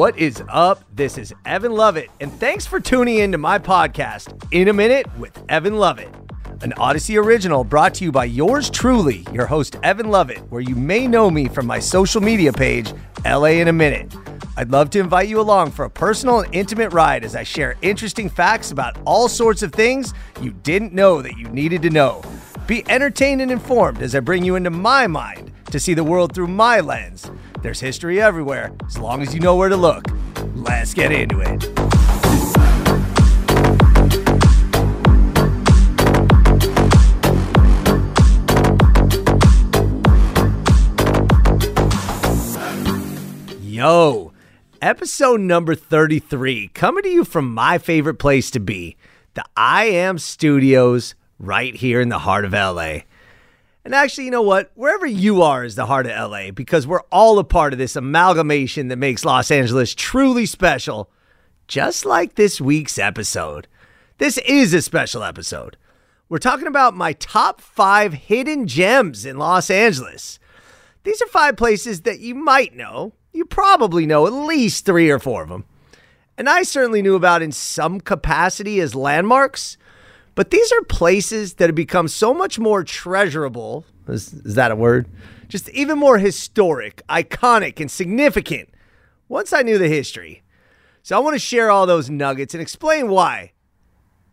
What is up? This is Evan Lovett, and thanks for tuning in to my podcast, In a Minute with Evan Lovett, an Odyssey original brought to you by yours truly, your host, Evan Lovett, where you may know me from my social media page, LA in a Minute. I'd love to invite you along for a personal and intimate ride as I share interesting facts about all sorts of things you didn't know that you needed to know. Be entertained and informed as I bring you into my mind to see the world through my lens. There's history everywhere, as long as you know where to look. Let's get into it. Yo, episode number 33, coming to you from my favorite place to be, the I Am Studios, right here in the heart of LA. And actually, you know what? Wherever you are is the heart of LA because we're all a part of this amalgamation that makes Los Angeles truly special, just like this week's episode. This is a special episode. We're talking about my top five hidden gems in Los Angeles. These are five places that you might know. You probably know at least three or four of them. And I certainly knew about in some capacity as landmarks. But these are places that have become so much more treasurable. Is, is that a word? Just even more historic, iconic, and significant once I knew the history. So I want to share all those nuggets and explain why.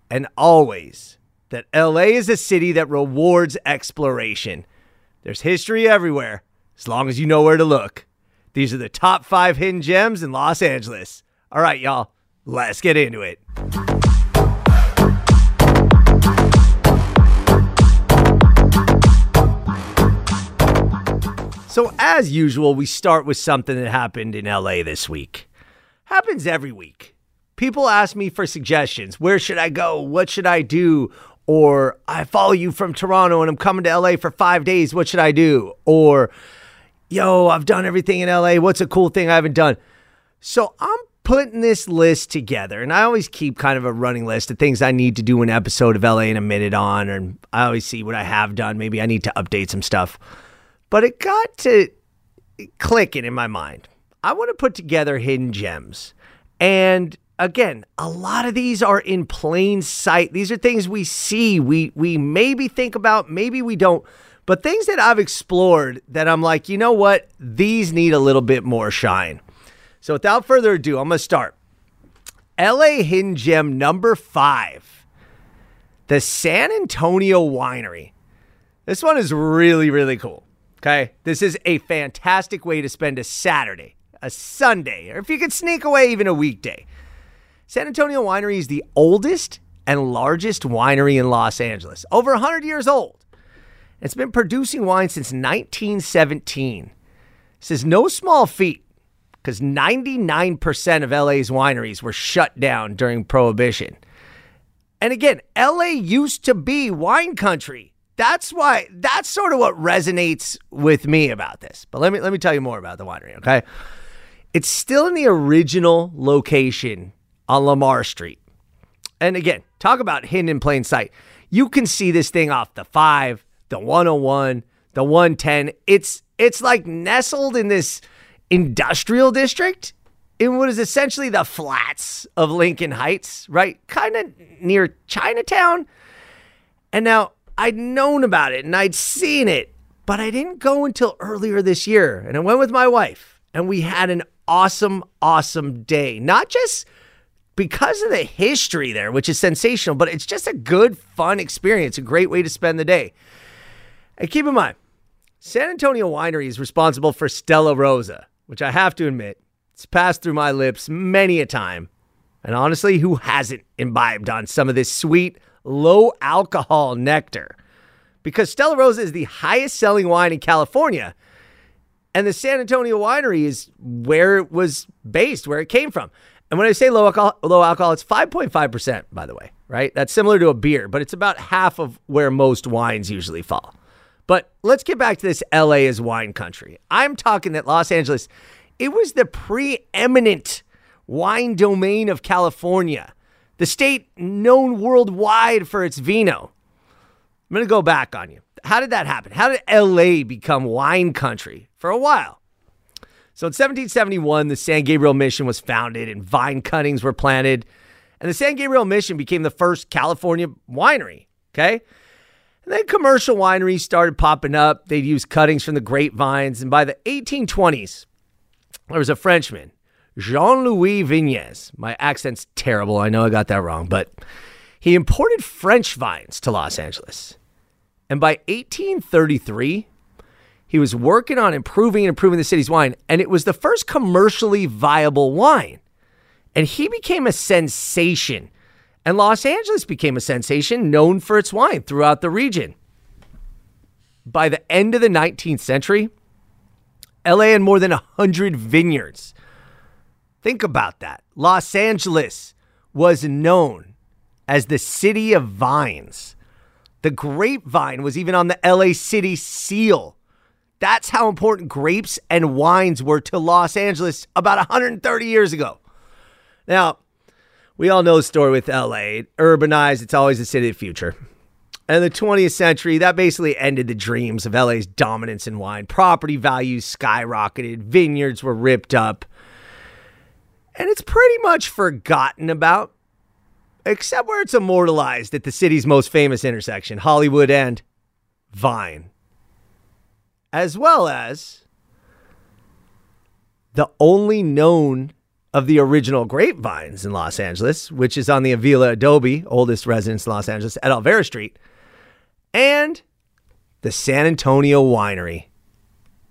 And always that LA is a city that rewards exploration. There's history everywhere, as long as you know where to look. These are the top five hidden gems in Los Angeles. All right, y'all, let's get into it. So, as usual, we start with something that happened in LA this week. Happens every week. People ask me for suggestions. Where should I go? What should I do? Or I follow you from Toronto and I'm coming to LA for five days. What should I do? Or, yo, I've done everything in LA. What's a cool thing I haven't done? So, I'm putting this list together, and I always keep kind of a running list of things I need to do an episode of LA in a minute on, and I always see what I have done. Maybe I need to update some stuff. But it got to clicking in my mind. I want to put together hidden gems. And again, a lot of these are in plain sight. These are things we see, we we maybe think about, maybe we don't. But things that I've explored that I'm like, you know what? These need a little bit more shine. So without further ado, I'm going to start. LA hidden gem number 5. The San Antonio Winery. This one is really really cool. Okay. This is a fantastic way to spend a Saturday, a Sunday, or if you could sneak away even a weekday. San Antonio Winery is the oldest and largest winery in Los Angeles, over 100 years old. It's been producing wine since 1917. This is no small feat because 99% of LA's wineries were shut down during Prohibition. And again, LA used to be wine country that's why that's sort of what resonates with me about this. But let me let me tell you more about the winery, okay? It's still in the original location on Lamar Street. And again, talk about hidden in plain sight. You can see this thing off the 5, the 101, the 110. It's it's like nestled in this industrial district in what is essentially the flats of Lincoln Heights, right? Kind of near Chinatown. And now I'd known about it and I'd seen it, but I didn't go until earlier this year. And I went with my wife and we had an awesome, awesome day. Not just because of the history there, which is sensational, but it's just a good, fun experience, a great way to spend the day. And keep in mind, San Antonio Winery is responsible for Stella Rosa, which I have to admit, it's passed through my lips many a time. And honestly, who hasn't imbibed on some of this sweet, low alcohol nectar. Because Stella Rosa is the highest selling wine in California. And the San Antonio winery is where it was based, where it came from. And when I say low alcohol, low alcohol, it's 5.5%, by the way, right? That's similar to a beer, but it's about half of where most wines usually fall. But let's get back to this LA is wine country. I'm talking that Los Angeles, it was the preeminent wine domain of California the state known worldwide for its vino. I'm going to go back on you. How did that happen? How did LA become wine country for a while? So in 1771, the San Gabriel Mission was founded and vine cuttings were planted. And the San Gabriel Mission became the first California winery. Okay. And then commercial wineries started popping up. They'd use cuttings from the grapevines. And by the 1820s, there was a Frenchman, Jean Louis Vignes. My accent's terrible. I know I got that wrong, but he imported French vines to Los Angeles. And by 1833, he was working on improving and improving the city's wine, and it was the first commercially viable wine. And he became a sensation. And Los Angeles became a sensation known for its wine throughout the region. By the end of the 19th century, LA had more than 100 vineyards. Think about that. Los Angeles was known as the city of vines. The grapevine was even on the LA City seal. That's how important grapes and wines were to Los Angeles about 130 years ago. Now, we all know the story with LA. urbanized, it's always the city of the future. And the 20th century, that basically ended the dreams of LA's dominance in wine. Property values skyrocketed, vineyards were ripped up. And it's pretty much forgotten about, except where it's immortalized at the city's most famous intersection, Hollywood and Vine as well as the only known of the original grapevines in Los Angeles, which is on the Avila Adobe, oldest residence in Los Angeles, at Olvera Street, and the San Antonio Winery,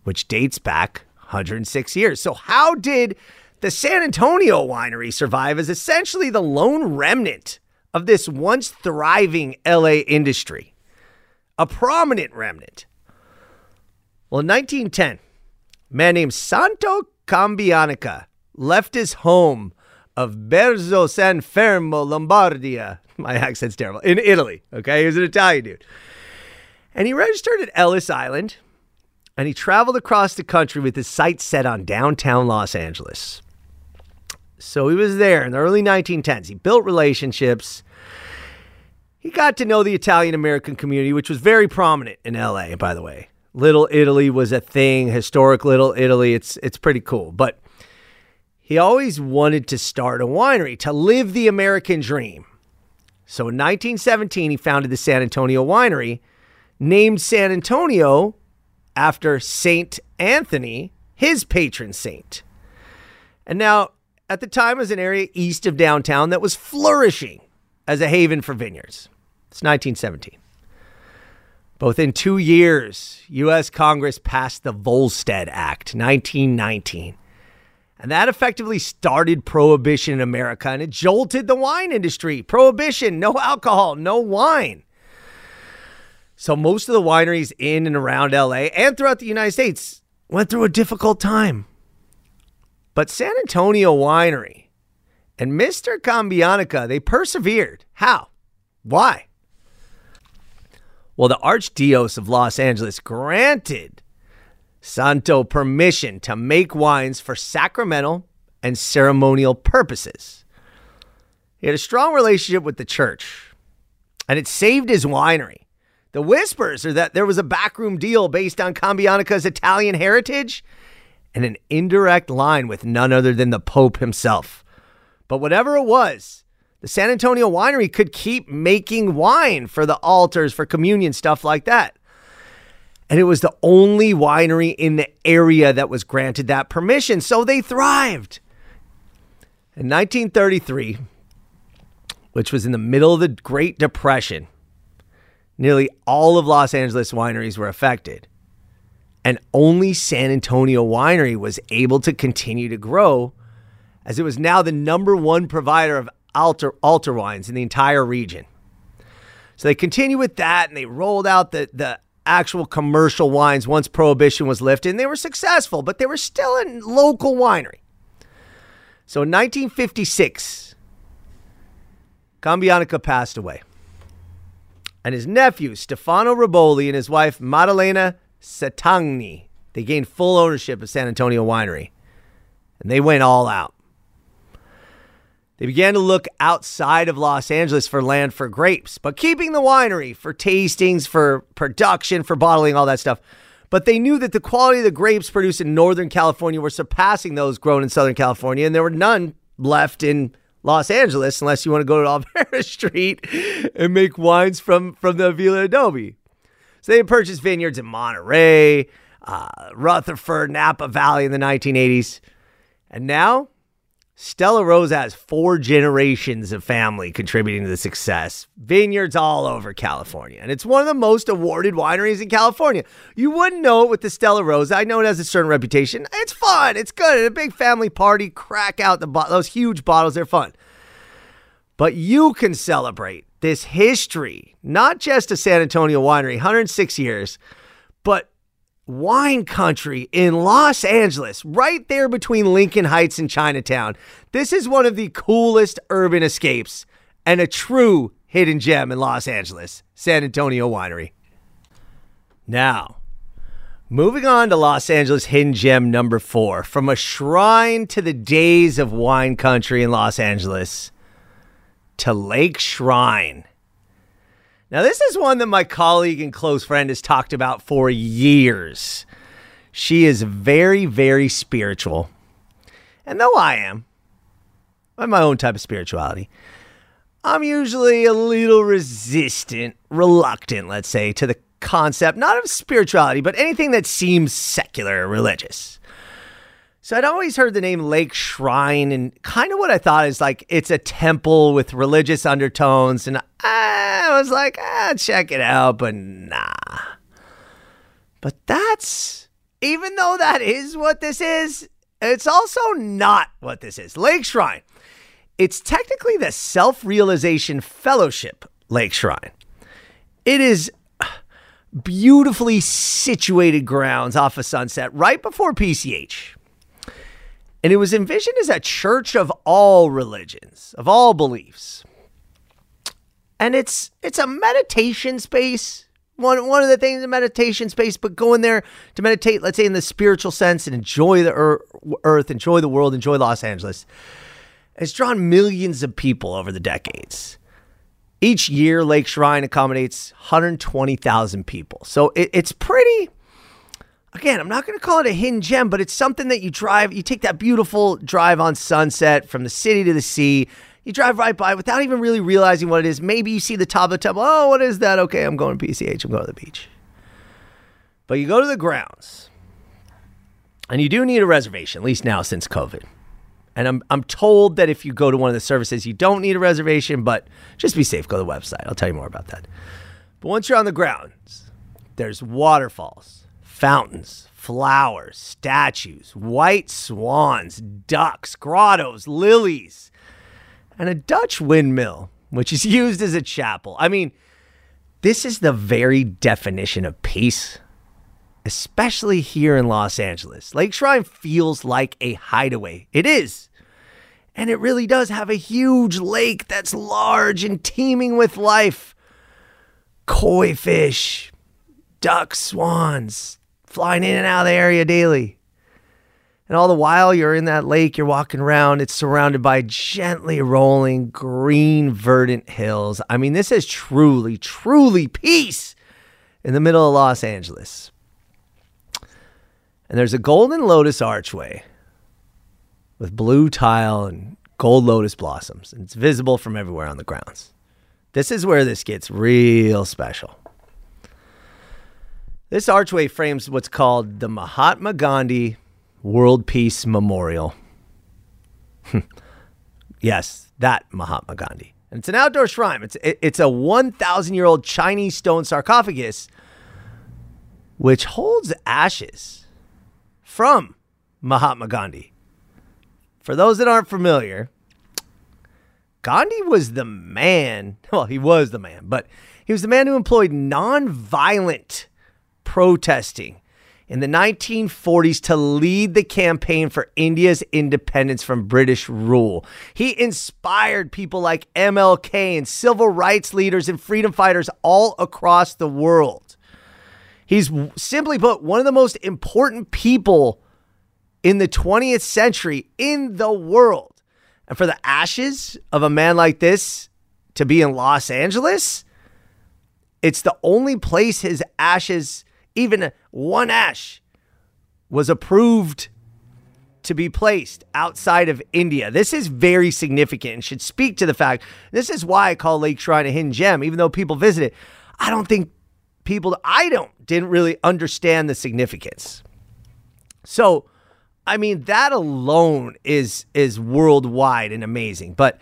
which dates back 106 years. So, how did the San Antonio Winery survive as essentially the lone remnant of this once thriving LA industry? A prominent remnant. Well, in 1910, a man named Santo Cambianica left his home of Berzo San Fermo, Lombardia. My accent's terrible. In Italy, okay? He was an Italian dude. And he registered at Ellis Island and he traveled across the country with his sights set on downtown Los Angeles. So he was there in the early 1910s. He built relationships. He got to know the Italian American community, which was very prominent in LA, by the way. Little Italy was a thing, historic Little Italy. It's it's pretty cool. But he always wanted to start a winery, to live the American dream. So in 1917, he founded the San Antonio Winery, named San Antonio after Saint Anthony, his patron saint. And now, at the time, was an area east of downtown that was flourishing as a haven for vineyards. It's 1917. Both in two years, U.S. Congress passed the Volstead Act, 1919. And that effectively started prohibition in America and it jolted the wine industry. Prohibition, no alcohol, no wine. So most of the wineries in and around LA and throughout the United States went through a difficult time. But San Antonio Winery and Mr. Cambianica, they persevered. How? Why? Well, the Archdiocese of Los Angeles granted Santo permission to make wines for sacramental and ceremonial purposes. He had a strong relationship with the church, and it saved his winery. The whispers are that there was a backroom deal based on Cambianica's Italian heritage and an indirect line with none other than the Pope himself. But whatever it was, the San Antonio winery could keep making wine for the altars, for communion, stuff like that. And it was the only winery in the area that was granted that permission. So they thrived. In 1933, which was in the middle of the Great Depression, nearly all of Los Angeles wineries were affected. And only San Antonio Winery was able to continue to grow as it was now the number one provider of altar, altar wines in the entire region. So they continued with that and they rolled out the, the actual commercial wines once prohibition was lifted. And they were successful, but they were still a local winery. So in 1956, Cambianica passed away. And his nephew, Stefano Riboli, and his wife, Maddalena Satragni, they gained full ownership of San Antonio Winery. And they went all out. They began to look outside of Los Angeles for land for grapes, but keeping the winery for tastings, for production, for bottling, all that stuff. but they knew that the quality of the grapes produced in Northern California were surpassing those grown in Southern California, and there were none left in Los Angeles unless you want to go to Olvera Street and make wines from, from the Avila Adobe. So they purchased vineyards in Monterey, uh, Rutherford, Napa Valley in the 1980s. And now Stella Rosa has four generations of family contributing to the success. Vineyards all over California. And it's one of the most awarded wineries in California. You wouldn't know it with the Stella Rosa. I know it has a certain reputation. It's fun. It's good. At a big family party, crack out the bo- those huge bottles. They're fun. But you can celebrate this history, not just a San Antonio winery, 106 years, but wine country in Los Angeles, right there between Lincoln Heights and Chinatown. This is one of the coolest urban escapes and a true hidden gem in Los Angeles, San Antonio Winery. Now, moving on to Los Angeles hidden gem number four, from a shrine to the days of wine country in Los Angeles to Lake Shrine. Now, this is one that my colleague and close friend has talked about for years. She is very, very spiritual. And though I am, I have my own type of spirituality, I'm usually a little resistant, reluctant, let's say, to the concept, not of spirituality, but anything that seems secular or religious. So I'd always heard the name Lake Shrine, and kind of what I thought is like it's a temple with religious undertones. And I was like, ah, check it out, but nah. But that's, even though that is what this is, it's also not what this is. Lake Shrine. It's technically the Self Realization Fellowship Lake Shrine. It is beautifully situated grounds off of Sunset right before PCH. And it was envisioned as a church of all religions, of all beliefs. And it's it's a meditation space. One one of the things in meditation space, but go in there to meditate, let's say in the spiritual sense, and enjoy the earth, enjoy the world, enjoy Los Angeles. It's drawn millions of people over the decades. Each year, Lake Shrine accommodates 120,000 people. So it, it's pretty again, I'm not going to call it a hidden gem, but it's something that you drive, you take that beautiful drive on sunset from the city to the sea. You drive right by without even really realizing what it is. Maybe you see the top of the temple. Oh, what is that? Okay, I'm going to PCH. I'm going to the beach. But you go to the grounds, and you do need a reservation, at least now since COVID. And I'm, I'm told that if you go to one of the services, you don't need a reservation, but just be safe. Go to the website. I'll tell you more about that. But once you're on the grounds, there's waterfalls fountains, flowers, statues, white swans, ducks, grottos, lilies, and a Dutch windmill, which is used as a chapel. I mean, this is the very definition of peace, especially here in Los Angeles. Lake Shrine feels like a hideaway. It is. And it really does have a huge lake that's large and teeming with life. Koi fish, ducks, swans, flying in and out of the area daily. And all the while you're in that lake, you're walking around, it's surrounded by gently rolling green, verdant hills. I mean, this is truly, truly peace in the middle of Los Angeles. And there's a golden lotus archway with blue tile and gold lotus blossoms. And it's visible from everywhere on the grounds. This is where this gets real special. This archway frames what's called the Mahatma Gandhi World Peace Memorial. yes, that Mahatma Gandhi. And it's an outdoor shrine. It's it's a 1,000 year old Chinese stone sarcophagus, which holds ashes from Mahatma Gandhi. For those that aren't familiar, Gandhi was the man. Well, he was the man, but he was the man who employed nonviolent protesting in the 1940s to lead the campaign for India's independence from British rule. He inspired people like MLK and civil rights leaders and freedom fighters all across the world. He's simply put one of the most important people in the 20th century in the world. And for the ashes of a man like this to be in Los Angeles, it's the only place his ashes even one ash was approved to be placed outside of India. This is very significant and should speak to the fact this is why I call Lake Shrine a hidden gem, even though people visit it. I don't think people, I don't, didn't really understand the significance. So, I mean, that alone is is worldwide and amazing. But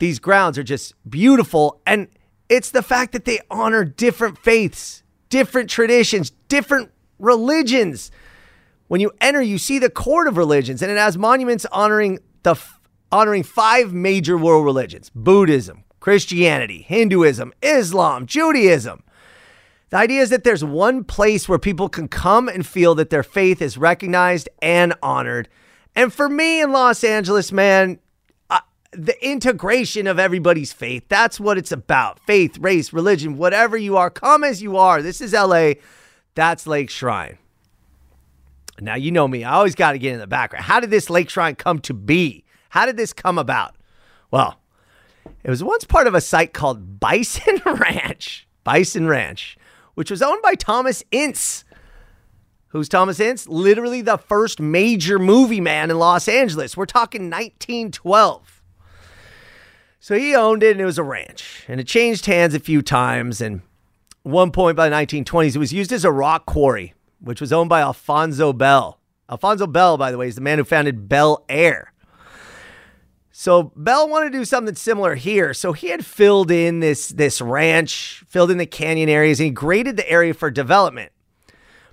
these grounds are just beautiful. And it's the fact that they honor different faiths, different traditions, different religions. When you enter, you see the court of religions, and it has monuments honoring the honoring five major world religions: Buddhism, Christianity, Hinduism, Islam, Judaism. The idea is that there's one place where people can come and feel that their faith is recognized and honored. And for me in Los Angeles, man, the integration of everybody's faith, that's what it's about. Faith, race, religion, whatever you are, come as you are. This is LA. That's Lake Shrine. Now, you know me, I always got to get in the background. How did this Lake Shrine come to be? How did this come about? Well, it was once part of a site called Bison Ranch. Bison Ranch, which was owned by Thomas Ince. Who's Thomas Ince? Literally the first major movie man in Los Angeles. We're talking 1912. So he owned it and it was a ranch. And it changed hands a few times. And one point by the 1920s, it was used as a rock quarry which was owned by Alfonso Bell. Alfonso Bell, by the way, is the man who founded Bel Air. So Bell wanted to do something similar here. So he had filled in this, this ranch, filled in the canyon areas, and he graded the area for development.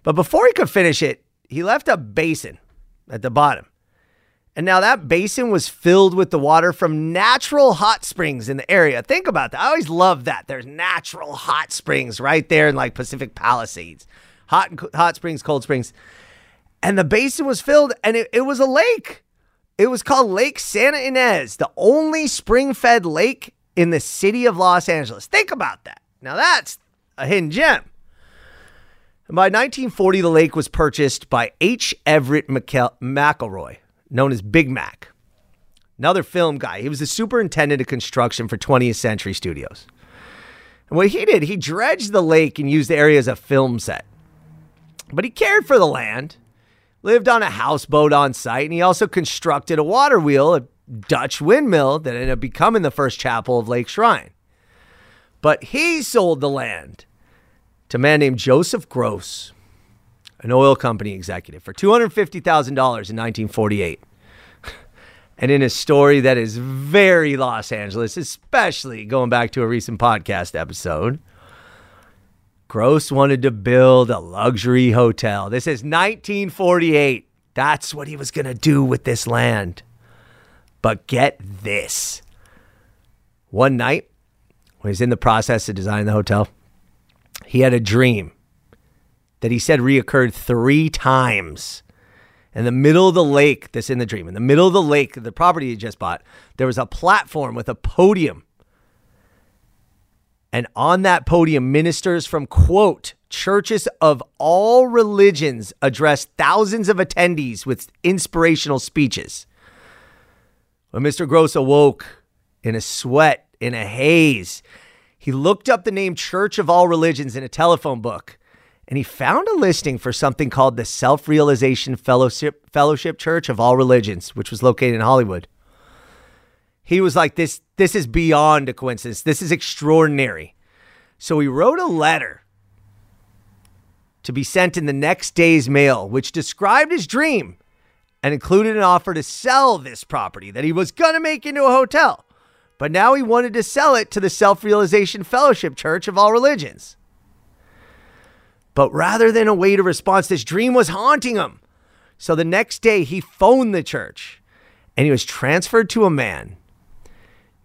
But before he could finish it, he left a basin at the bottom. And now that basin was filled with the water from natural hot springs in the area. Think about that. I always love that. There's natural hot springs right there in like Pacific Palisades hot hot springs, cold springs. And the basin was filled and it, it was a lake. It was called Lake Santa Ynez, the only spring fed lake in the city of Los Angeles. Think about that. Now that's a hidden gem. And by 1940, the lake was purchased by H. Everett McElroy, known as Big Mac, another film guy. He was the superintendent of construction for 20th Century Studios. And what he did, he dredged the lake and used the area as a film set. But he cared for the land, lived on a houseboat on site, and he also constructed a water wheel, a Dutch windmill that ended up becoming the first chapel of Lake Shrine. But he sold the land to a man named Joseph Gross, an oil company executive, for $250,000 in 1948. And in a story that is very Los Angeles, especially going back to a recent podcast episode, Gross wanted to build a luxury hotel. This is 1948. That's what he was going to do with this land. But get this. One night, when he's in the process of designing the hotel, he had a dream that he said reoccurred three times. In the middle of the lake, this in the dream, in the middle of the lake, the property he just bought, there was a platform with a podium and on that podium, ministers from, quote, churches of all religions addressed thousands of attendees with inspirational speeches. When Mr. Gross awoke in a sweat, in a haze, he looked up the name Church of All Religions in a telephone book and he found a listing for something called the Self Realization Fellowship, Fellowship Church of All Religions, which was located in Hollywood he was like, this, this is beyond a coincidence. This is extraordinary. So he wrote a letter to be sent in the next day's mail, which described his dream and included an offer to sell this property that he was going to make into a hotel. But now he wanted to sell it to the Self Realization Fellowship Church of all religions. But rather than await a response, this dream was haunting him. So the next day, he phoned the church and he was transferred to a man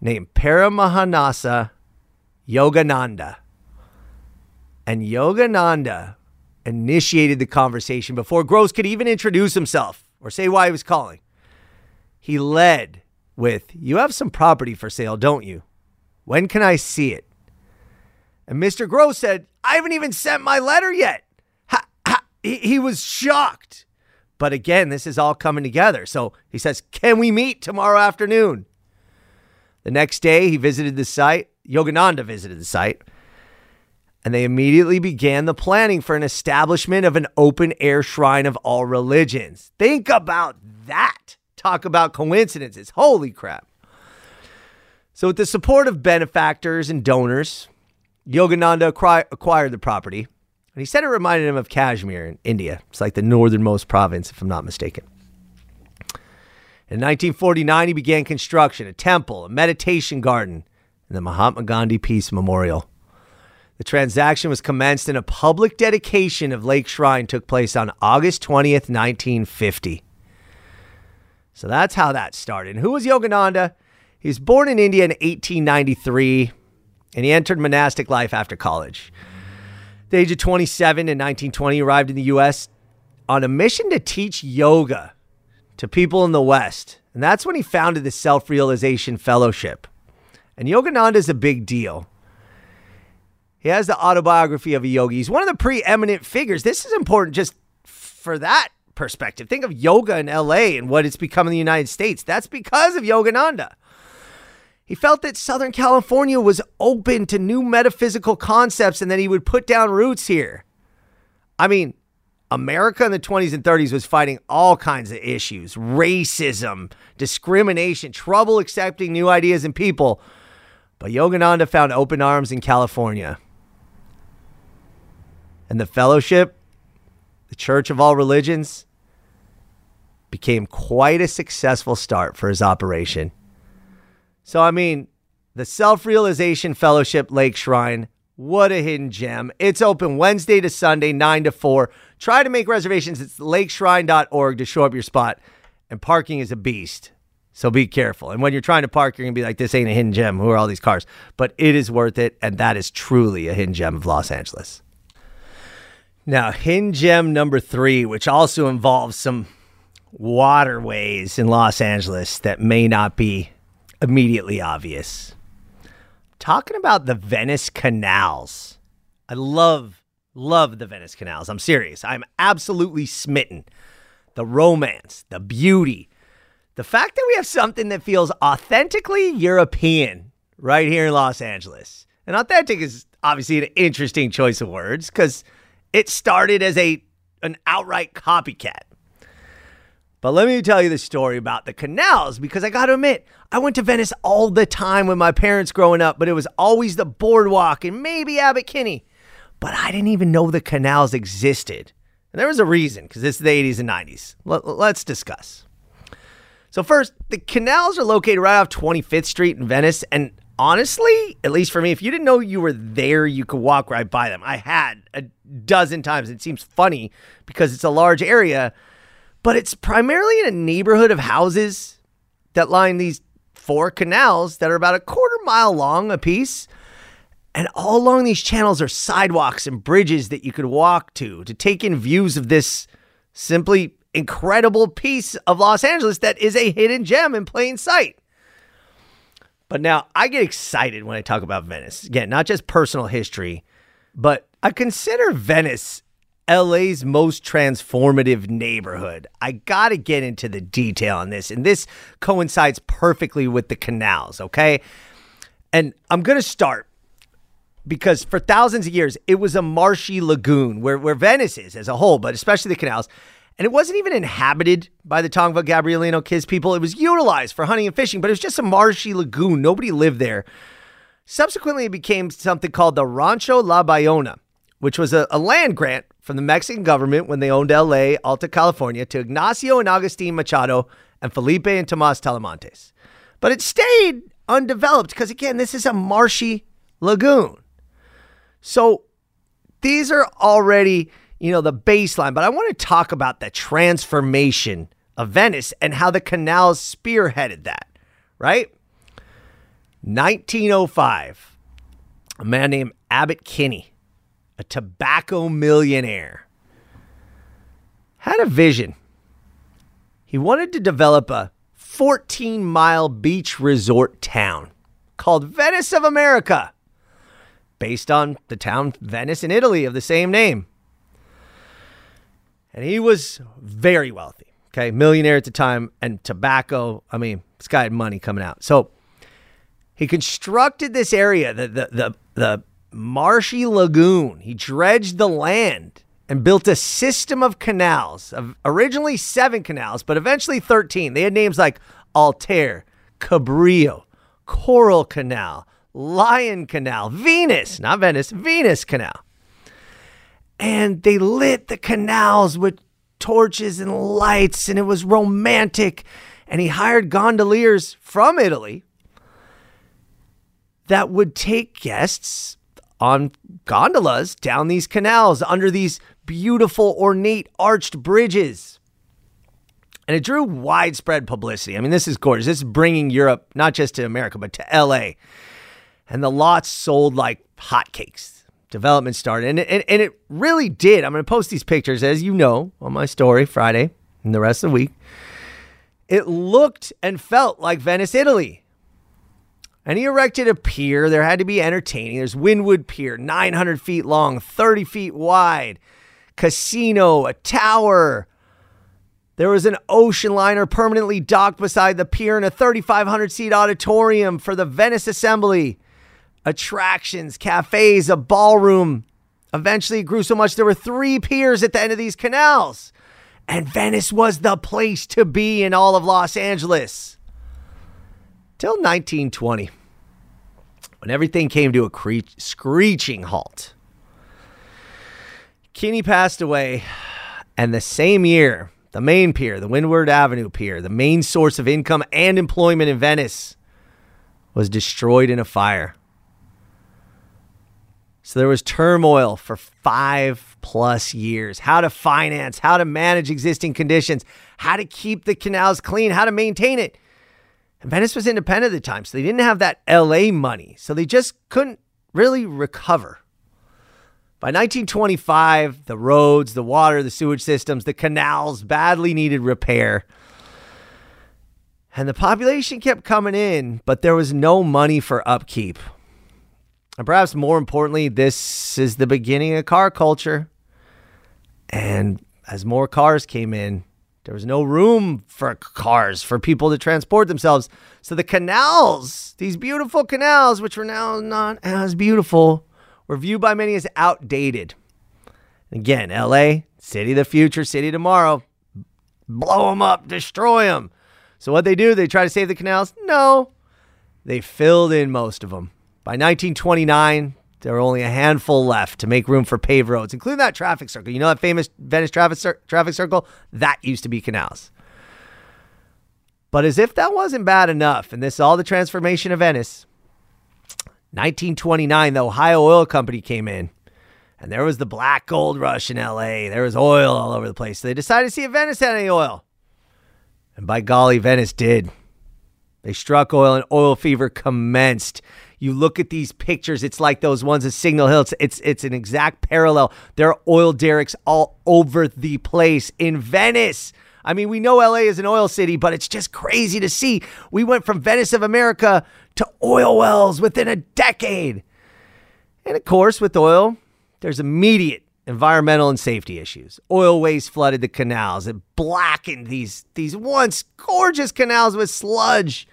named Paramahansa Yogananda. And Yogananda initiated the conversation before Gross could even introduce himself or say why he was calling. He led with, You have some property for sale, don't you? When can I see it? And Mr. Gross said, I haven't even sent my letter yet. Ha, ha. He, he was shocked. But again, this is all coming together. So he says, Can we meet tomorrow afternoon? The next day, he visited the site. Yogananda visited the site. and they immediately began the planning for an establishment of an open air shrine of all religions. Think about that. Talk about coincidences. Holy crap. So, with the support of benefactors and donors, Yogananda acquired the property. And he said it reminded him of Kashmir in India. It's like the northernmost province, if I'm not mistaken. In 1949, he began construction, a temple, a meditation garden, and the Mahatma Gandhi Peace Memorial. The transaction was commenced and a public dedication of Lake Shrine took place on August 20th, 1950. So that's how that started. And who was Yogananda? He was born in India in 1893 and he entered monastic life after college. At the age of 27 in 1920, he arrived in the U.S. on a mission to teach yoga to people in the West. And that's when he founded the Self Realization Fellowship. And Yogananda is a big deal. He has the autobiography of a yogi. He's one of the preeminent figures. This is important just for that perspective. Think of yoga in LA and what it's become in the United States. That's because of Yogananda. He felt that Southern California was open to new metaphysical concepts and that he would put down roots here. I mean, America in the 20s and 30s was fighting all kinds of issues racism, discrimination, trouble accepting new ideas and people. But Yogananda found open arms in California. And the fellowship, the Church of All Religions, became quite a successful start for his operation. So, I mean, the Self Realization Fellowship Lake Shrine, what a hidden gem. It's open Wednesday to Sunday, 9 to 4. Try to make reservations. It's lakeshrine.org to show up your spot. And parking is a beast. So be careful. And when you're trying to park, you're going to be like, this ain't a hidden gem. Who are all these cars? But it is worth it. And that is truly a hidden gem of Los Angeles. Now, hidden gem number three, which also involves some waterways in Los Angeles that may not be immediately obvious. Talking about the Venice canals. I love, love the Venice canals. I'm serious. I'm absolutely smitten. The romance, the beauty, the fact that we have something that feels authentically European right here in Los Angeles. And authentic is obviously an interesting choice of words because it started as a an outright copycat. But let me tell you the story about the canals because I got to admit, I went to Venice all the time with my parents growing up, but it was always the boardwalk and maybe Abbot Kinney. But I didn't even know the canals existed. And there was a reason because this is the 80s and 90s. L- let's discuss. So, first, the canals are located right off 25th Street in Venice. And honestly, at least for me, if you didn't know you were there, you could walk right by them. I had a dozen times. It seems funny because it's a large area, but it's primarily in a neighborhood of houses that line these four canals that are about a quarter mile long apiece. And all along these channels are sidewalks and bridges that you could walk to to take in views of this simply incredible piece of Los Angeles that is a hidden gem in plain sight. But now I get excited when I talk about Venice. Again, not just personal history, but I consider Venice LA's most transformative neighborhood. I got to get into the detail on this, and this coincides perfectly with the canals, okay? And I'm going to start because for thousands of years, it was a marshy lagoon where, where Venice is as a whole, but especially the canals. And it wasn't even inhabited by the Tongva Gabrielino Kizh people. It was utilized for hunting and fishing, but it was just a marshy lagoon. Nobody lived there. Subsequently, it became something called the Rancho La Bayona, which was a, a land grant from the Mexican government when they owned LA, Alta California, to Ignacio and Agustin Machado and Felipe and Tomas Talamantes. But it stayed undeveloped because, again, this is a marshy lagoon. So these are already you know, the baseline, but I want to talk about the transformation of Venice and how the canals spearheaded that, right? 1905, a man named Abbot Kinney, a tobacco millionaire, had a vision. He wanted to develop a 14 mile beach resort town called Venice of America, based on the town Venice in Italy of the same name. And he was very wealthy, okay, millionaire at the time, and tobacco. I mean, this guy had money coming out. So he constructed this area, the the the, the marshy lagoon. He dredged the land and built a system of canals, of originally seven canals, but eventually 13. They had names like Altair, Cabrillo, Coral Canal, Lion Canal, Venus, not Venice, Venus Canal. And they lit the canals with torches and lights, and it was romantic. And he hired gondoliers from Italy that would take guests on gondolas down these canals under these beautiful, ornate, arched bridges. And it drew widespread publicity. I mean, this is gorgeous. This is bringing Europe not just to America, but to LA. And the lots sold like hotcakes. Development started. And, and, and it really did. I'm going to post these pictures, as you know, on my story Friday and the rest of the week. It looked and felt like Venice, Italy. And he erected a pier. There had to be entertaining. There's Windward Pier, 900 feet long, 30 feet wide, casino, a tower. There was an ocean liner permanently docked beside the pier and a 3,500 seat auditorium for the Venice Assembly. Attractions, cafes, a ballroom. Eventually, it grew so much there were three piers at the end of these canals. And Venice was the place to be in all of Los Angeles. Till 1920 when everything came to a cre- screeching halt. Kinney passed away, and the same year, the main pier, the Windward Avenue Pier, the main source of income and employment in Venice, was destroyed in a fire. So there was turmoil for five plus years. How to finance, how to manage existing conditions, how to keep the canals clean, how to maintain it. And Venice was independent at the time, so they didn't have that LA money. So they just couldn't really recover. By 1925, the roads, the water, the sewage systems, the canals badly needed repair. And the population kept coming in, but there was no money for upkeep. And perhaps more importantly, this is the beginning of car culture. And as more cars came in, there was no room for cars for people to transport themselves. So the canals, these beautiful canals, which were now not as beautiful, were viewed by many as outdated. Again, LA, city of the future, city tomorrow. Blow them up, destroy them. So what they do, they try to save the canals? No. They filled in most of them. By 1929, there were only a handful left to make room for paved roads, including that traffic circle. You know that famous Venice traffic, cir- traffic circle? That used to be canals. But as if that wasn't bad enough, and this is all the transformation of Venice, 1929, the Ohio Oil Company came in, and there was the black gold rush in LA. There was oil all over the place. So they decided to see if Venice had any oil. And by golly, Venice did. They struck oil, and oil fever commenced. You look at these pictures, it's like those ones at Signal Hill. It's, it's, it's an exact parallel. There are oil derricks all over the place in Venice. I mean, we know LA is an oil city, but it's just crazy to see. We went from Venice of America to oil wells within a decade. And of course, with oil, there's immediate environmental and safety issues. Oil waste flooded the canals. It blackened these, these once gorgeous canals with sludge.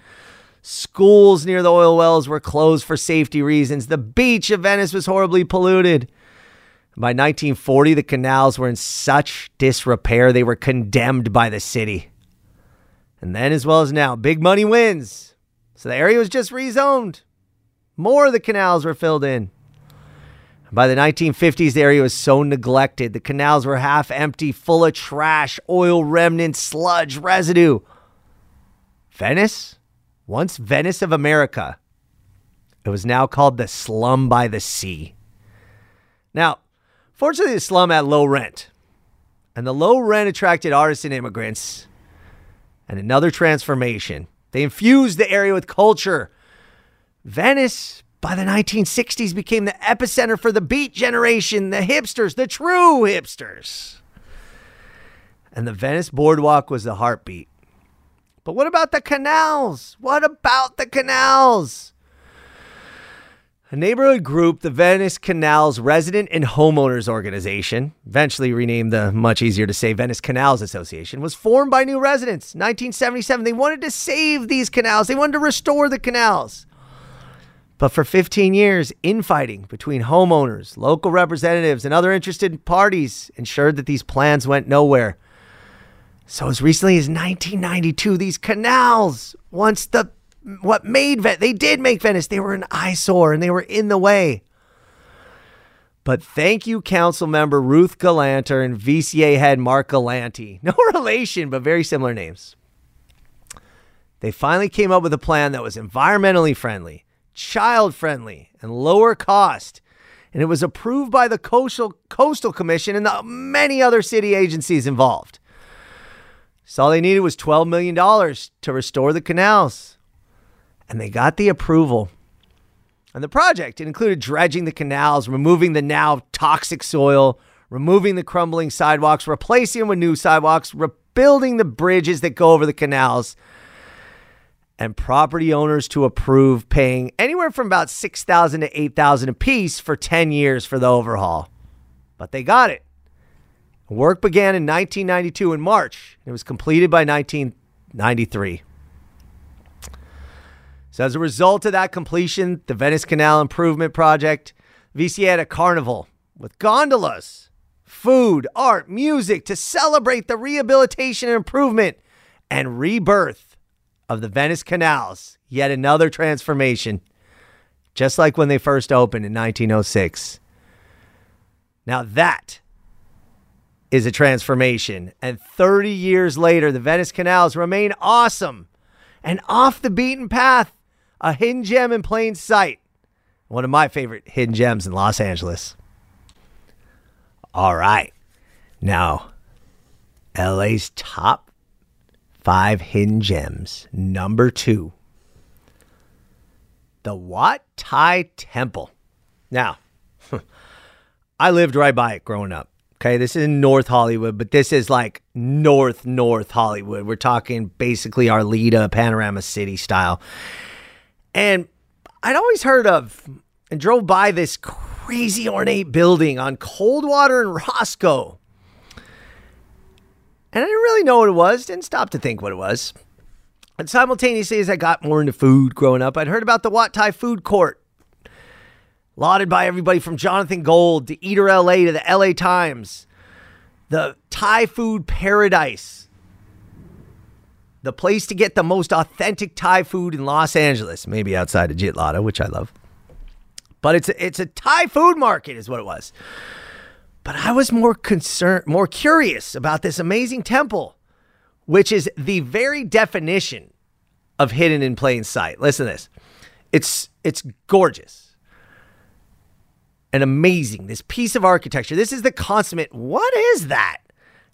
Schools near the oil wells were closed for safety reasons. The beach of Venice was horribly polluted. By 1940, the canals were in such disrepair they were condemned by the city. And then, as well as now, big money wins. So the area was just rezoned. More of the canals were filled in. By the 1950s, the area was so neglected. The canals were half empty, full of trash, oil remnants, sludge, residue. Venice once Venice of America, it was now called the Slum by the Sea. Now, fortunately, the slum had low rent, and the low rent attracted artists and immigrants. And another transformation. They infused the area with culture. Venice, by the 1960s, became the epicenter for the beat generation, the hipsters, the true hipsters. And the Venice boardwalk was the heartbeat. But what about the canals? What about the canals? A neighborhood group, the Venice Canals Resident and Homeowners Organization, eventually renamed the much easier to say Venice Canals Association, was formed by new residents. 1977, they wanted to save these canals. They wanted to restore the canals. But for 15 years, infighting between homeowners, local representatives, and other interested parties ensured that these plans went nowhere. So as recently as 1992, these canals, once the what made Venice, they did make Venice, they were an eyesore and they were in the way. But thank you, council member Ruth Galanter and VCA head Mark Galanti. No relation, but very similar names. They finally came up with a plan that was environmentally friendly, child friendly, and lower cost. And it was approved by the Coastal, Coastal Commission and the many other city agencies involved. So all they needed was $12 million to restore the canals. And they got the approval. And the project it included dredging the canals, removing the now toxic soil, removing the crumbling sidewalks, replacing them with new sidewalks, rebuilding the bridges that go over the canals, and property owners to approve paying anywhere from about 6000 to 8000 apiece for 10 years for the overhaul. But they got it. Work began in 1992 in March. And it was completed by 1993. So, as a result of that completion, the Venice Canal Improvement Project, VCA had a carnival with gondolas, food, art, music to celebrate the rehabilitation and improvement and rebirth of the Venice canals. Yet another transformation, just like when they first opened in 1906. Now, that is a transformation. And 30 years later, the Venice canals remain awesome and off the beaten path a hidden gem in plain sight. One of my favorite hidden gems in Los Angeles. All right. Now, LA's top five hidden gems. Number two, the Wat Thai Temple. Now, I lived right by it growing up. Okay, this is in North Hollywood, but this is like North North Hollywood. We're talking basically Arleta, Panorama City style. And I'd always heard of and drove by this crazy ornate building on Coldwater and Roscoe. And I didn't really know what it was, didn't stop to think what it was. And simultaneously, as I got more into food growing up, I'd heard about the Wat Thai Food Court, lauded by everybody from Jonathan Gold to Eater LA to the LA Times, the Thai food paradise the place to get the most authentic Thai food in Los Angeles, maybe outside of Jitlada, which I love. But it's a, it's a Thai food market, is what it was. But I was more concerned, more curious about this amazing temple, which is the very definition of hidden in plain sight. Listen to this. It's it's gorgeous and amazing. This piece of architecture. This is the consummate. What is that?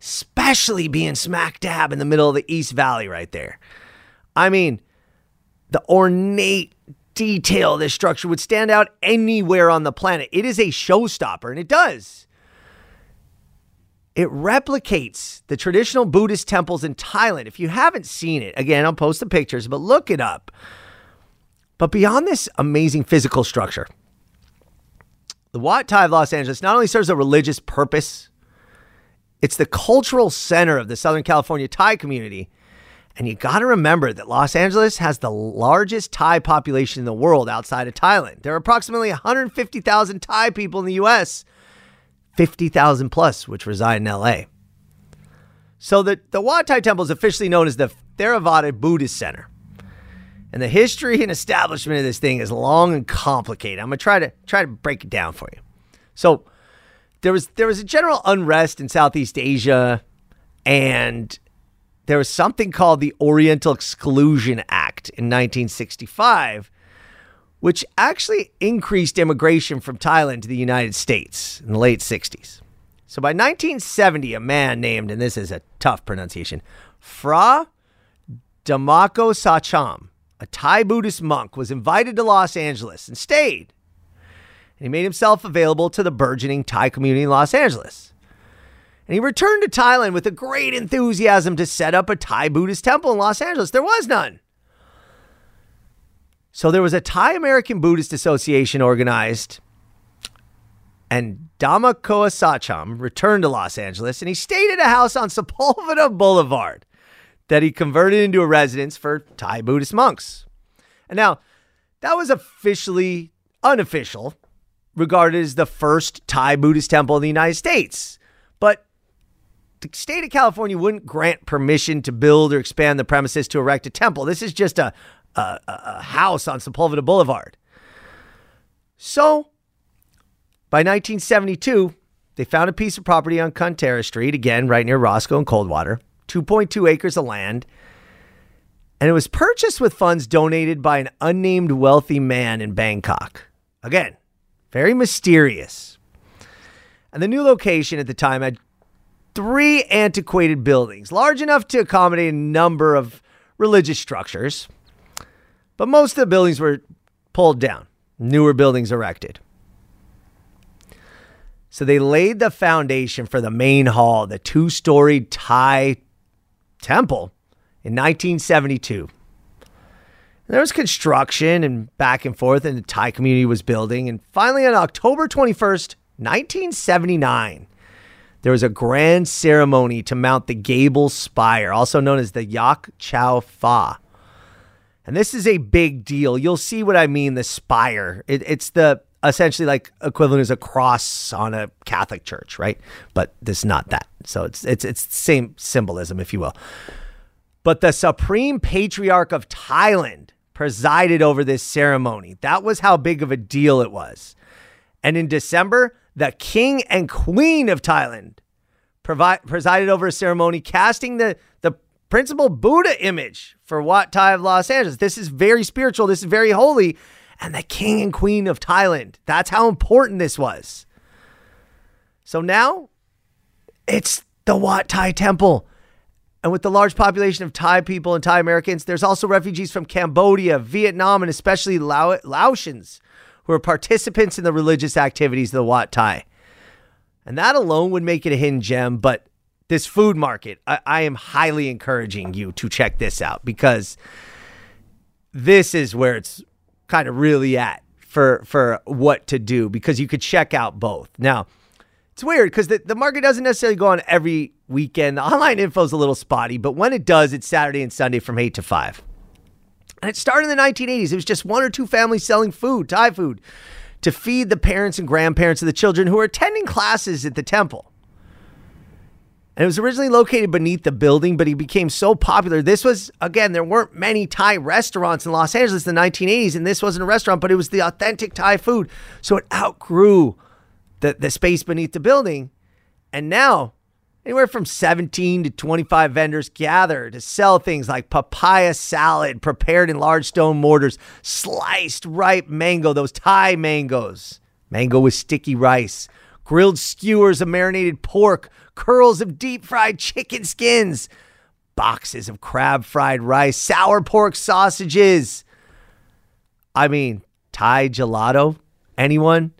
especially being smack dab in the middle of the East Valley right there. I mean, the ornate detail this structure would stand out anywhere on the planet. It is a showstopper, and it does. It replicates the traditional Buddhist temples in Thailand. If you haven't seen it, again, I'll post the pictures, but look it up. But beyond this amazing physical structure, the Wat Thai of Los Angeles not only serves a religious purpose it's the cultural center of the Southern California Thai community. And you got to remember that Los Angeles has the largest Thai population in the world outside of Thailand. There are approximately 150,000 Thai people in the US, 50,000 plus which reside in LA. So the, the Wat Thai Temple is officially known as the Theravada Buddhist Center. And the history and establishment of this thing is long and complicated. I'm gonna try to try to break it down for you. So there was there was a general unrest in Southeast Asia, and there was something called the Oriental Exclusion Act in 1965, which actually increased immigration from Thailand to the United States in the late 60s. So by 1970, a man named, and this is a tough pronunciation, Fra Dhammako Sacham, a Thai Buddhist monk, was invited to Los Angeles and stayed and he made himself available to the burgeoning Thai community in Los Angeles. And he returned to Thailand with a great enthusiasm to set up a Thai Buddhist temple in Los Angeles. There was none. So there was a Thai American Buddhist Association organized, and Dhammako Sacham returned to Los Angeles and he stayed at a house on Sepulveda Boulevard that he converted into a residence for Thai Buddhist monks. And now, That was officially unofficial, regarded as the first Thai Buddhist temple in the United States. But the state of California wouldn't grant permission to build or expand the premises to erect a temple. This is just a, a, a house on Sepulveda Boulevard. So, by 1972, they found a piece of property on Cantara Street, again, right near Roscoe and Coldwater, 2.2 acres of land. And it was purchased with funds donated by an unnamed wealthy man in Bangkok. Again, very mysterious. And the new location at the time had three antiquated buildings, large enough to accommodate a number of religious structures. But most of the buildings were pulled down, newer buildings erected. So they laid the foundation for the main hall, the two storied Thai temple, in 1972. There was construction and back and forth, and the Thai community was building. And finally, on October 21st, 1979, there was a grand ceremony to mount the gable spire, also known as the Yak Chow Fa. And this is a big deal. You'll see what I mean. The spire. It, it's the essentially like equivalent is a cross on a Catholic church, right? But this not that. So it's it's it's same symbolism, if you will. But the Supreme Patriarch of Thailand presided over this ceremony. That was how big of a deal it was. And in December, the King and Queen of Thailand provi- presided over a ceremony casting the, the principal Buddha image for Wat Thai of Los Angeles. This is very spiritual. This is very holy and the king and queen of Thailand. That's how important this was. So now it's the Wat Thai Temple. And with the large population of Thai people and Thai Americans, there's also refugees from Cambodia, Vietnam, and especially Lao- Laotians who are participants in the religious activities of the Wat Thai. And that alone would make it a hidden gem. But this food market, I, I am highly encouraging you to check this out because this is where it's kind of really at for for what to do because you could check out both. Now, it's weird because the, the market doesn't necessarily go on every weekend. The online info is a little spotty, but when it does, it's Saturday and Sunday from 8 to 5. And it started in the 1980s. It was just one or two families selling food, Thai food, to feed the parents and grandparents of the children who were attending classes at the temple. And it was originally located beneath the building, but he became so popular. This was, again, there weren't many Thai restaurants in Los Angeles in the 1980s, and this wasn't a restaurant, but it was the authentic Thai food. So it outgrew the, the space beneath the building. And now, anywhere from 17 to 25 vendors gather to sell things like papaya salad prepared in large stone mortars, sliced ripe mango, those Thai mangoes, mango with sticky rice, grilled skewers of marinated pork curls of deep fried chicken skins, boxes of crab fried rice, sour pork sausages. I mean, Thai gelato? Anyone?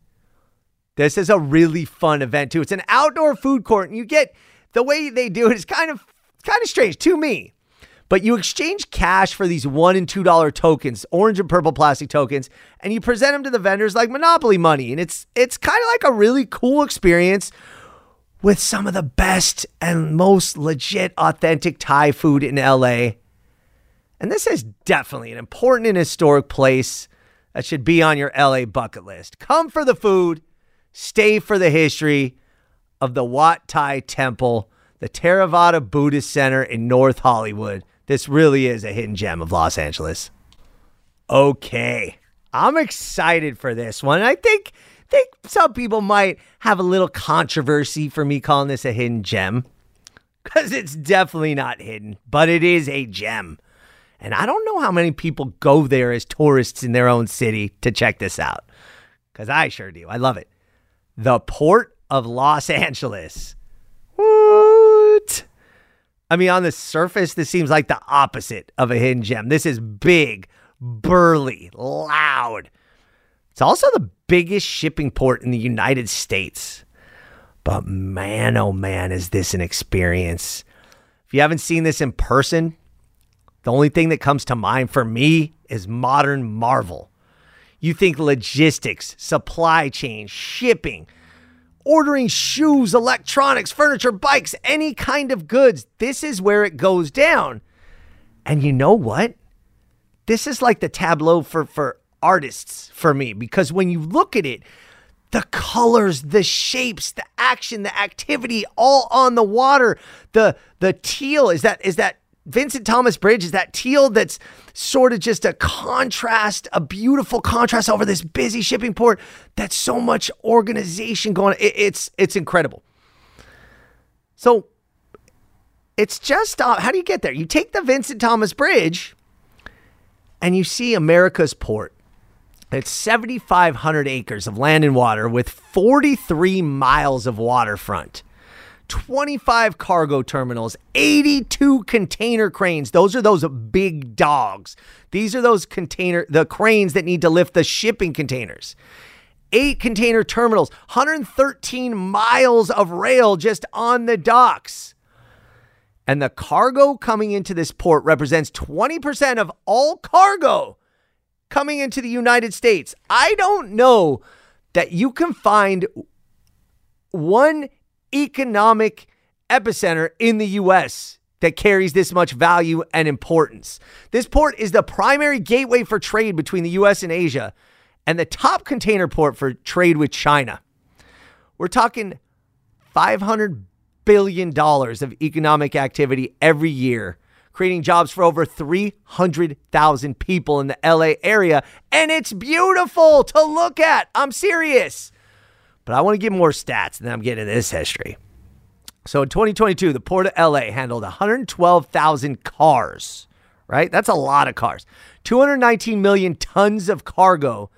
This is a really fun event too. It's an outdoor food court, and you get the way they do it is kind of kind of strange to me. But you exchange cash for these one and two dollar tokens, orange and purple plastic tokens, and you present them to the vendors like Monopoly money. And it's it's kind of like a really cool experience with some of the best and most legit, authentic Thai food in LA. And this is definitely an important and historic place that should be on your LA bucket list. Come for the food, stay for the history of the Wat Thai Temple, the Theravada Buddhist Center in North Hollywood. This really is a hidden gem of Los Angeles. Okay, I'm excited for this one. I think think some people might have a little controversy for me calling this a hidden gem because it's definitely not hidden, but it is a gem. And I don't know how many people go there as tourists in their own city to check this out because I sure do. I love it. The Port of Los Angeles. What? I mean, on the surface, this seems like the opposite of a hidden gem. This is big, burly, loud. It's also the biggest shipping port in the United States. But man, oh man, is this an experience. If you haven't seen this in person, the only thing that comes to mind for me is modern marvel. You think logistics, supply chain, shipping, ordering shoes, electronics, furniture, bikes, any kind of goods. This is where it goes down. And you know what? This is like the tableau for, for artists for me because when you look at it, the colors, the shapes, the action, the activity all on the water. The the teal is that is that Vincent Thomas Bridge is that teal that's sort of just a contrast, a beautiful contrast over this busy shipping port. That's so much organization going. It, it's it's incredible. So it's just uh, how do you get there? You take the Vincent Thomas Bridge, and you see America's port. It's 7,500 acres of land and water with 43 miles of waterfront. 25 cargo terminals, 82 container cranes. Those are those big dogs. These are those container the cranes that need to lift the shipping containers. 8 container terminals, 113 miles of rail just on the docks. And the cargo coming into this port represents 20% of all cargo coming into the United States. I don't know that you can find one economic epicenter in the U.S. that carries this much value and importance. This port is the primary gateway for trade between the U.S. and Asia and the top container port for trade with China. We're talking $500 billion of economic activity every year, creating jobs for over 300,000 people in the LA area. And it's beautiful to look at. I'm serious. But I want to give more stats, and then I'm getting into this history. So in 2022, the Port of LA handled 112,000 cars, right? That's a lot of cars. 219 million tons of cargo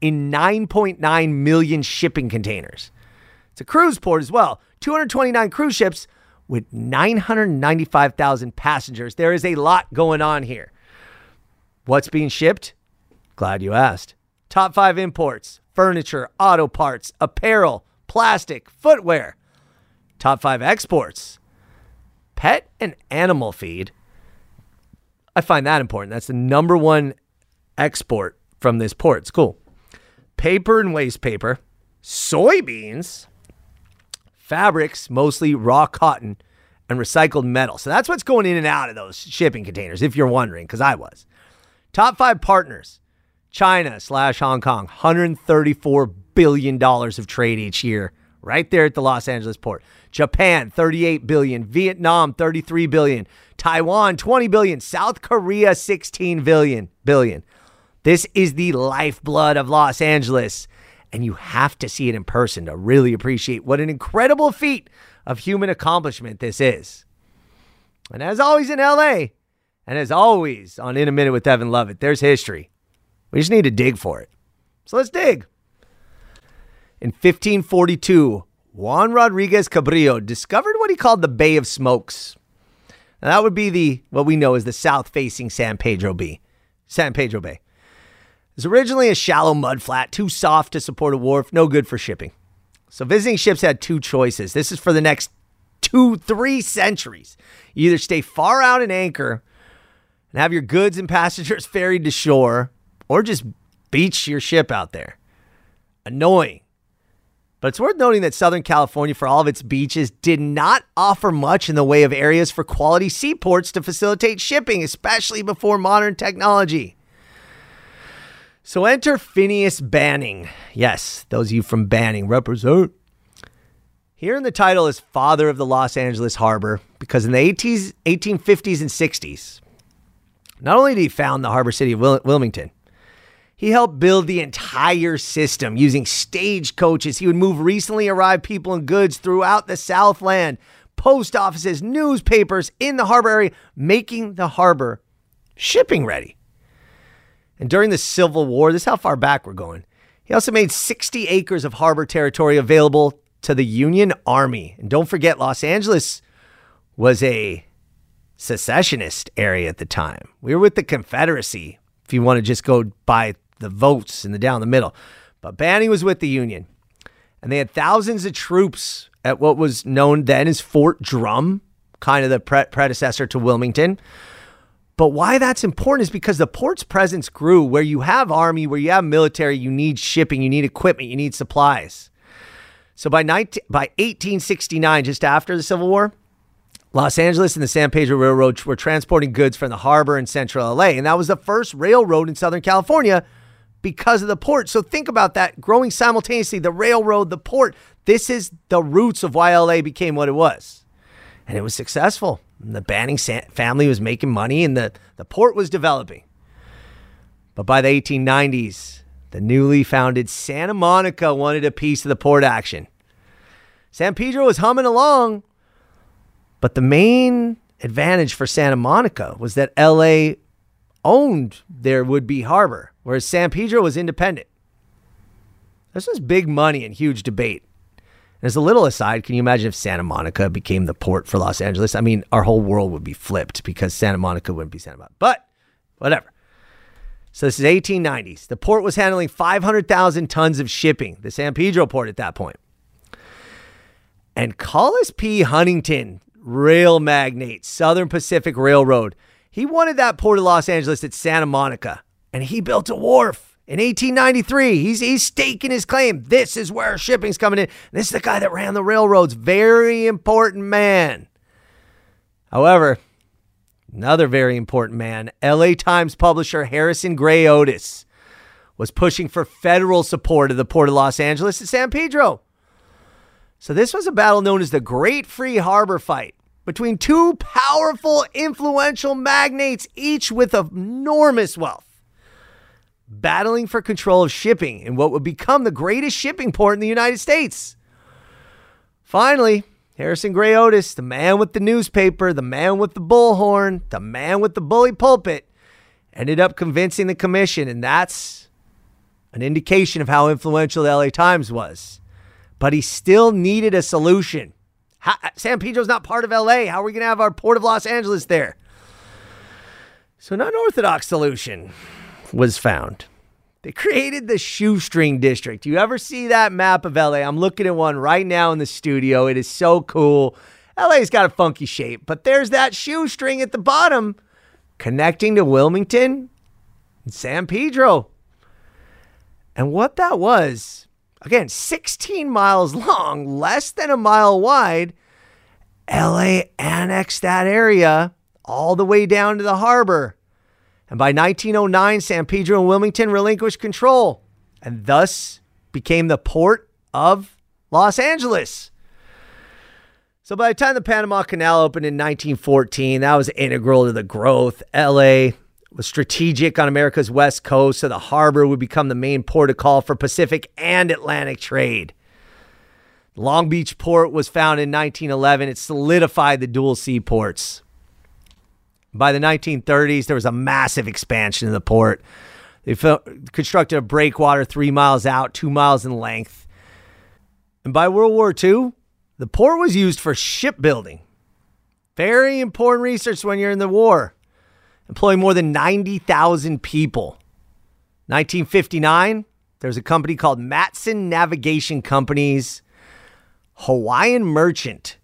in 9.9 million shipping containers. It's a cruise port as well. 229 cruise ships with 995,000 passengers. There is a lot going on here. What's being shipped? Glad you asked. Top five imports furniture, auto parts, apparel, plastic, footwear. Top five exports pet and animal feed. I find that important. That's the number one export from this port. It's cool. Paper and waste paper, soybeans, fabrics, mostly raw cotton, and recycled metal. So that's what's going in and out of those shipping containers, if you're wondering, because I was. Top five partners China slash Hong Kong, $134 billion of trade each year, right there at the Los Angeles port. Japan, 38 billion. Vietnam, 33 billion. Taiwan, 20 billion. South Korea, 16 billion. billion. This is the lifeblood of Los Angeles. And you have to see it in person to really appreciate what an incredible feat of human accomplishment this is. And as always in LA, and as always on In a Minute with Evan Lovett, there's history. We just need to dig for it. So let's dig. In 1542, Juan Rodriguez Cabrillo discovered what he called the Bay of Smokes. That would be the what we know as the south-facing San Pedro Bay. San Pedro Bay. Was originally a shallow mud flat, too soft to support a wharf, no good for shipping. So visiting ships had two choices. This is for the next two, three centuries. You either stay far out and anchor and have your goods and passengers ferried to shore, or just beach your ship out there. Annoying. But it's worth noting that Southern California, for all of its beaches, did not offer much in the way of areas for quality seaports to facilitate shipping, especially before modern technology. So enter Phineas Banning. Yes, those of you from Banning represent. Here in the title is father of the Los Angeles harbor because in the 18s, 1850s and 60s, not only did he found the harbor city of Wil- Wilmington, he helped build the entire system using stagecoaches. He would move recently arrived people and goods throughout the Southland, post offices, newspapers in the harbor area, making the harbor shipping ready. And during the Civil War, this is how far back we're going. He also made 60 acres of harbor territory available to the Union Army. And don't forget, Los Angeles was a secessionist area at the time. We were with the Confederacy, if you want to just go by the votes in the down the middle. But Banning was with the Union, and they had thousands of troops at what was known then as Fort Drum, kind of the pre- predecessor to Wilmington. But why that's important is because the port's presence grew. Where you have army, where you have military, you need shipping, you need equipment, you need supplies. So by 19, by 1869, just after the Civil War, Los Angeles and the San Pedro Railroad were transporting goods from the harbor in central LA, and that was the first railroad in Southern California because of the port. So think about that growing simultaneously the railroad, the port. This is the roots of why LA became what it was. And it was successful. And the Banning family was making money and the, the port was developing. But by the 1890s, the newly founded Santa Monica wanted a piece of the port action. San Pedro was humming along, but the main advantage for Santa Monica was that LA owned their would be harbor, whereas San Pedro was independent. This was big money and huge debate. And as a little aside, can you imagine if Santa Monica became the port for Los Angeles? I mean, our whole world would be flipped because Santa Monica wouldn't be Santa Monica. But whatever. So this is 1890s. The port was handling 500,000 tons of shipping, the San Pedro port at that point. And Collis P. Huntington, rail magnate, Southern Pacific Railroad, he wanted that port of Los Angeles at Santa Monica, and he built a wharf in 1893. He's, he's staking his claim. This is where shipping's coming in. This is the guy that ran the railroads. Very important man. However, another very important man, LA Times publisher Harrison Gray Otis, was pushing for federal support of the Port of Los Angeles and San Pedro. So this was a battle known as the Great Free Harbor Fight between two powerful, influential magnates, each with enormous wealth, battling for control of shipping in what would become the greatest shipping port in the United States. Finally, Harrison Gray Otis, the man with the newspaper, the man with the bullhorn, the man with the bully pulpit, ended up convincing the commission, and that's an indication of how influential the LA Times was. But he still needed a solution. How, San Pedro's not part of LA. How are we going to have our Port of Los Angeles there? So, an unorthodox solution was found. They created the shoestring district. You ever see that map of LA? I'm looking at one right now in the studio. It is so cool. LA's got a funky shape, but there's that shoestring at the bottom connecting to Wilmington and San Pedro. And what that was Again, 16 miles long, less than a mile wide. LA annexed that area all the way down to the harbor. And by 1909, San Pedro and Wilmington relinquished control and thus became the port of Los Angeles. So by the time the Panama Canal opened in 1914, that was integral to the growth. LA was strategic on America's west coast, so the harbor would become the main port of call for Pacific and Atlantic trade. Long Beach Port was found in 1911. It solidified the dual seaports. By the 1930s, there was a massive expansion of the port. They constructed a breakwater three miles out, two miles in length. And by World War II, the port was used for shipbuilding. Very important research when you're in the war employing more than 90,000 people. 1959, there's a company called Matson Navigation Companies, Hawaiian Merchant,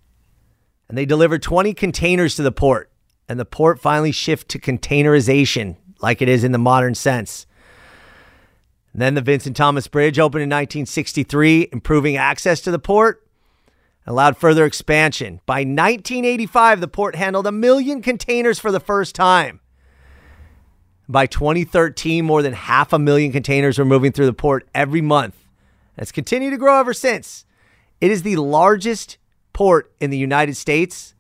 and they delivered 20 containers to the port. And the port finally shifted to containerization, like it is in the modern sense. And then the Vincent Thomas Bridge opened in 1963, improving access to the port, allowed further expansion. By 1985, the port handled a million containers for the first time. By 2013, more than half a million containers were moving through the port every month. It's continued to grow ever since. It is the largest port in the United States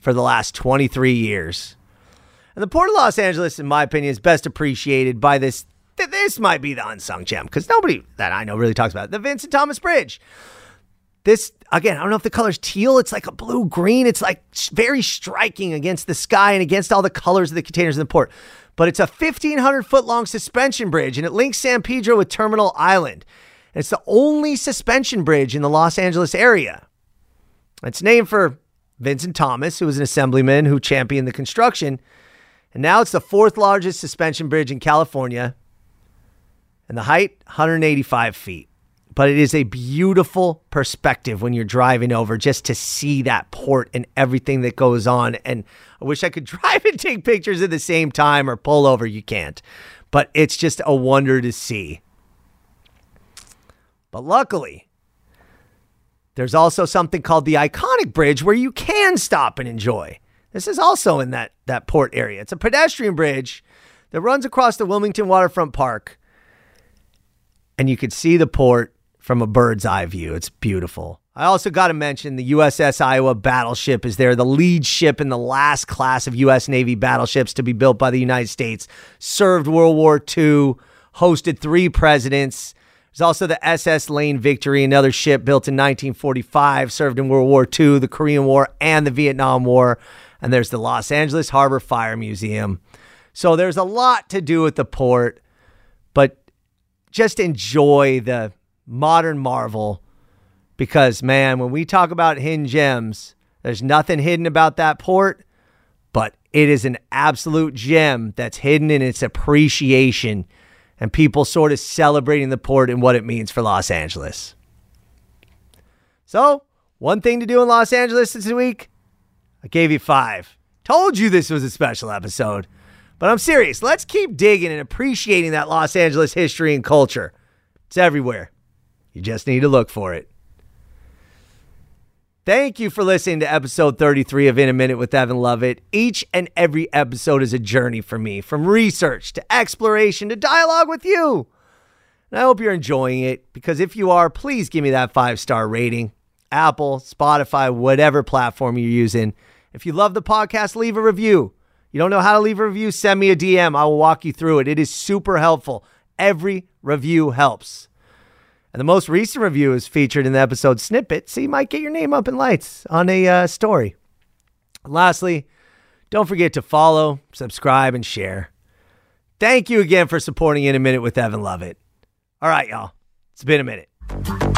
for the last 23 years. And the Port of Los Angeles, in my opinion, is best appreciated by this. This might be the unsung gem because nobody that I know really talks about it. The Vincent Thomas Bridge. This, again, I don't know if the color's teal. It's like a blue green. It's like very striking against the sky and against all the colors of the containers in the port but it's a 1,500 foot long suspension bridge and it links San Pedro with Terminal Island. And it's the only suspension bridge in the Los Angeles area. It's named for Vincent Thomas, who was an assemblyman who championed the construction. And now it's the fourth largest suspension bridge in California. And the height, 185 feet but it is a beautiful perspective when you're driving over just to see that port and everything that goes on. And I wish I could drive and take pictures at the same time or pull over. You can't, but it's just a wonder to see. But luckily, there's also something called the Iconic Bridge where you can stop and enjoy. This is also in that, that port area. It's a pedestrian bridge that runs across the Wilmington Waterfront Park and you could see the port from a bird's eye view. It's beautiful. I also got to mention the USS Iowa battleship is there, the lead ship in the last class of U.S. Navy battleships to be built by the United States. Served World War II, hosted three presidents. There's also the SS Lane Victory, another ship built in 1945, served in World War II, the Korean War, and the Vietnam War. And there's the Los Angeles Harbor Fire Museum. So there's a lot to do with the port, but just enjoy the modern marvel because, man, when we talk about hidden gems, there's nothing hidden about that port, but it is an absolute gem that's hidden in its appreciation and people sort of celebrating the port and what it means for Los Angeles. So, one thing to do in Los Angeles this week, I gave you five. Told you this was a special episode. But I'm serious. Let's keep digging and appreciating that Los Angeles history and culture. It's everywhere. You just need to look for it. Thank you for listening to episode 33 of In a Minute with Evan Lovett. Each and every episode is a journey for me, from research to exploration to dialogue with you. And I hope you're enjoying it because if you are, please give me that five star rating. Apple, Spotify, whatever platform you're using. If you love the podcast, leave a review. You don't know how to leave a review? Send me a DM. I will walk you through it. It is super helpful. Every review helps. And the most recent review is featured in the episode snippet, so you might get your name up in lights on a uh, story. Lastly, don't forget to follow, subscribe, and share. Thank you again for supporting In a Minute with Evan Lovett. All right, y'all. It's been a minute.